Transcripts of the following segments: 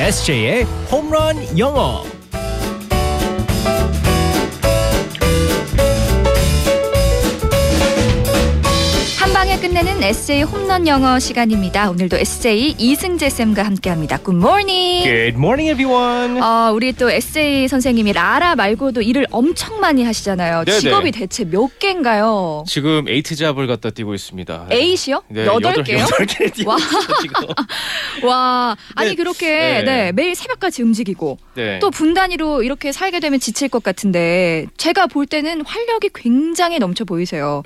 SJ의 홈런 영어. 끝내는 SJ 홈런 영어 시간입니다. 오늘도 SJ 이승재 쌤과 함께합니다. Good morning. Good morning, everyone. 어, 우리 또 SJ 선생님이 라라 말고도 일을 엄청 많이 하시잖아요. 네네. 직업이 대체 몇 개인가요? 지금 eight job을 갖다 뛰고 있습니다. 에잇이요? 네, 여덟 개요? 여덟 개 뛰고 지금. 와, 아니 네. 그렇게 네. 네, 매일 새벽까지 움직이고 네. 또 분단위로 이렇게 살게 되면 지칠 것 같은데 제가 볼 때는 활력이 굉장히 넘쳐 보이세요.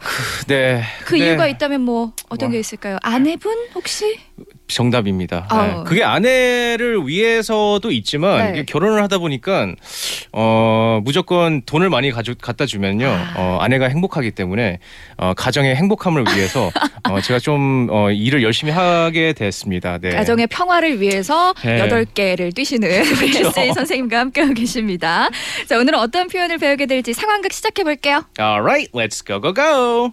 네. 그 네. 이유가 있다면 뭐 어떤 뭐. 게 있을까요? 아내분 혹시? 정답입니다. 네. 어. 그게 아내를 위해서도 있지만 네. 결혼을 하다 보니까 어 무조건 돈을 많이 가져, 갖다 주면요 아. 어, 아내가 행복하기 때문에 어, 가정의 행복함을 위해서 어, 제가 좀 어, 일을 열심히 하게 됐습니다. 네. 가정의 평화를 위해서 네. 여덟 개를 뛰시는 우리 그렇죠. 선생님과 함께하고 계십니다. 자, 오늘은 어떤 표현을 배우게 될지 상황극 시작해 볼게요. Alright, let's go go go.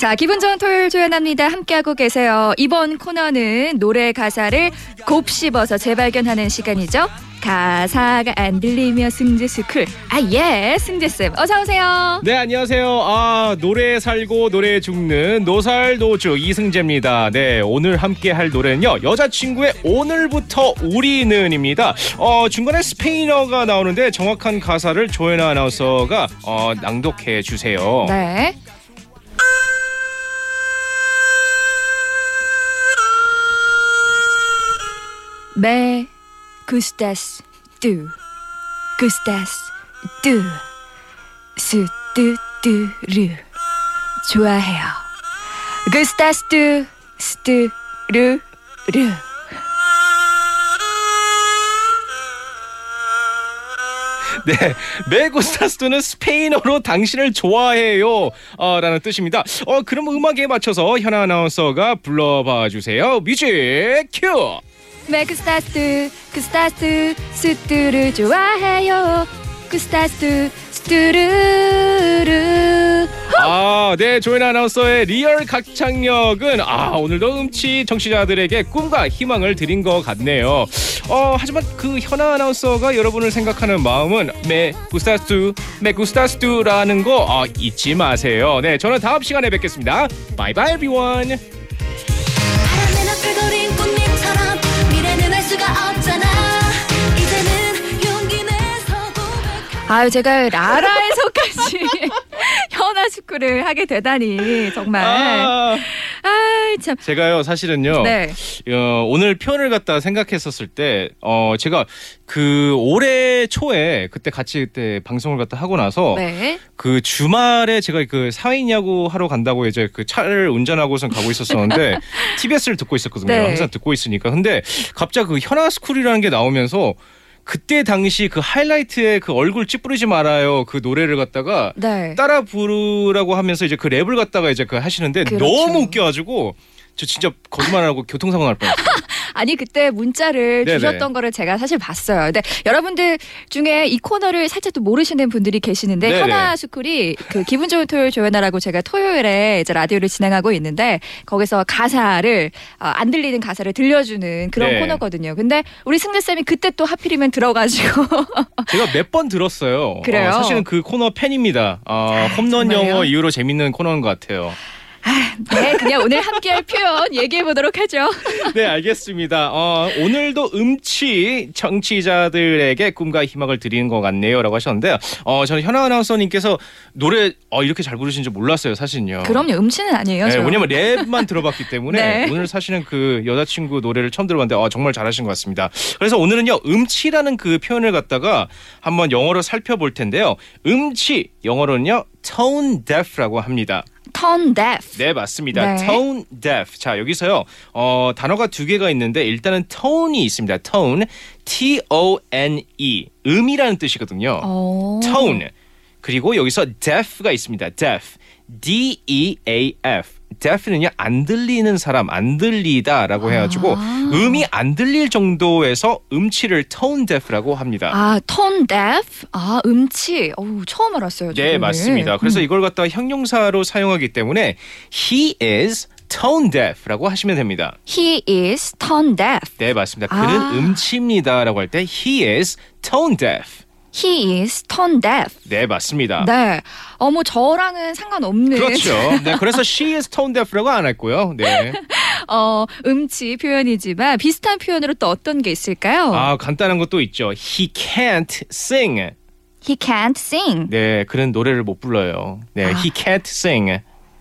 자, 기분 좋은 토요일 조연합니다. 함께하고 계세요. 이번 코너는 노래 가사를 곱씹어서 재발견하는 시간이죠. 가사가 안 들리면 승재 school. 아, 예, 승재 쌤. 어서 오세요. 네 안녕하세요. 아 노래 살고 노래 죽는 노살 노죽 이승재입니다. 네 오늘 함께 할 노래는요 여자친구의 오늘부터 우리는입니다. 어 중간에 스페인어가 나오는데 정확한 가사를 조연아 아나운서가 어, 낭독해 주세요. 네. Me gustas tú, gustas tú, 스뚜뚜루 좋아해요. gustas tú, 스뚜루루 네, Me gustas는 스페인어로 당신을 좋아해요. 어, 라는 뜻입니다. 어, 그럼 음악에 맞춰서 현아 아나운서가 불러봐 주세요. 뮤직 큐! Gustas tú, 스뚜루 좋아해요. tú, 스뚜루루 아, 네, 조현아 아나운서의 리얼 가창력은 아 오늘도 음치 청취자들에게 꿈과 희망을 드린 것 같네요. 어, 하지만 그 현아 아나운서가 여러분을 생각하는 마음은 me gustas tú, me gustas tú라는 거 아, 잊지 마세요. 네, 저는 다음 시간에 뵙겠습니다. 바이바이 에 아유 제가 라라에서까지 현아 축구를 하게 되다니 정말 아, 아 참 제가요 사실은요. 네. 어, 오늘 표현을 갖다 생각했었을 때, 어, 제가 그 올해 초에 그때 같이 그때 방송을 갖다 하고 나서 네. 그 주말에 제가 그 사회인 야구 하러 간다고 이제 그 차를 운전하고선 가고 있었었는데 TBS를 듣고 있었거든요. 네. 항상 듣고 있으니까. 근데 갑자기 그 현아 스쿨이라는 게 나오면서 그때 당시 그 하이라이트에 그 얼굴 찌푸리지 말아요 그 노래를 갖다가 네. 따라 부르라고 하면서 이제 그 랩을 갖다가 이제 그 하시는데 그렇죠. 너무 웃겨가지고 저 진짜 거짓말하고 교통사고 날 뻔했어요. 아니 그때 문자를 네네. 주셨던 거를 제가 사실 봤어요. 근데 여러분들 중에 이 코너를 살짝 또 모르시는 분들이 계시는데 네네. 현아 스쿨이 그 기분 좋은 토요일 조현아라고 제가 토요일에 이제 라디오를 진행하고 있는데 거기서 가사를 어, 안 들리는 가사를 들려주는 그런 네. 코너거든요. 근데 우리 승재 쌤이 그때 또 하필이면 들어가지고 제가 몇 번 들었어요. 그래요? 어, 사실은 그 코너 팬입니다. 어, 홈런 정말요? 영어 이후로 재밌는 코너인 것 같아요. 네 그냥 오늘 함께할 표현 얘기해 보도록 하죠. 네, 알겠습니다. 어, 오늘도 음치 청취자들에게 꿈과 희망을 드리는 것 같네요라고 하셨는데, 어, 저는 현아 아나운서님께서 노래 어, 이렇게 잘 부르신 줄 몰랐어요, 사실은요. 그럼요 음치는 아니에요. 네, 저. 왜냐면 랩만 들어봤기 때문에 네. 오늘 사실은 그 여자친구 노래를 처음 들어봤는데 어, 정말 잘하신 것 같습니다. 그래서 오늘은요 음치라는 그 표현을 갖다가 한번 영어로 살펴볼 텐데요. 음치 영어로는요 tone deaf라고 합니다. Tone deaf. 네 맞습니다. 네. tone deaf. 자 여기서요 어, 단어가 두 개가 있는데 일단은 tone이 있습니다. tone, t o n e 음이라는 뜻이거든요. 어. tone 그리고 여기서 deaf가 있습니다. deaf, d e a f. deaf는요 안 들리는 사람, 안 들리다라고 해가지고 아. 음이 안 들릴 정도에서 음치를 tone deaf라고 합니다. 아, tone deaf. 아, 음치. 어우, 처음 알았어요. 네 저거를. 맞습니다. 그래서 음. 이걸 갖다 형용사로 사용하기 때문에 he is tone deaf라고 하시면 됩니다. He is tone deaf. 네, 맞습니다. 그는 아. 음치입니다라고 할 때 he is tone deaf. He is tone deaf. 네, 맞습니다. 네. 어머 저랑은 상관없는 그렇죠. 네, 그래서 she is tone deaf라고 안 했고요. 네. 어, 음치 표현이지만 비슷한 표현으로 또 어떤 게 있을까요? 아, 간단한 것도 있죠. He can't sing. He can't sing. 네, 그는 노래를 못 불러요. 네, 아. he can't sing.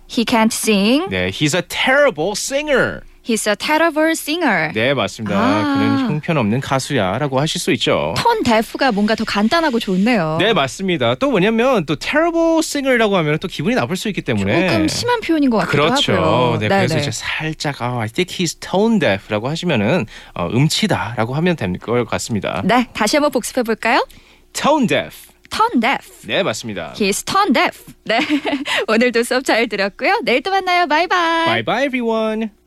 He can't sing. 네, he's a terrible singer. He's a terrible singer. 네, 맞습니다. 아. 그는 형편없는 가수야라고 하실 수 있죠. 톤 데프가 뭔가 더 간단하고 좋네요. 네, 맞습니다. 또 뭐냐면 또 terrible singer라고 하면 또 기분이 나쁠 수 있기 때문에 조금 심한 표현인 것 같기도 그렇죠. 하고요. 네, 그래서 이제 살짝 아, I think he's tone deaf라고 하시면은 어, 음치다라고 하면 될 것 같습니다. 네, 다시 한번 복습해 볼까요? tone deaf. Tone deaf. 네, 맞습니다. He's tone deaf. 네, 오늘도 수업 잘 들었고요. 내일 또 만나요. 바이바이. Bye bye everyone.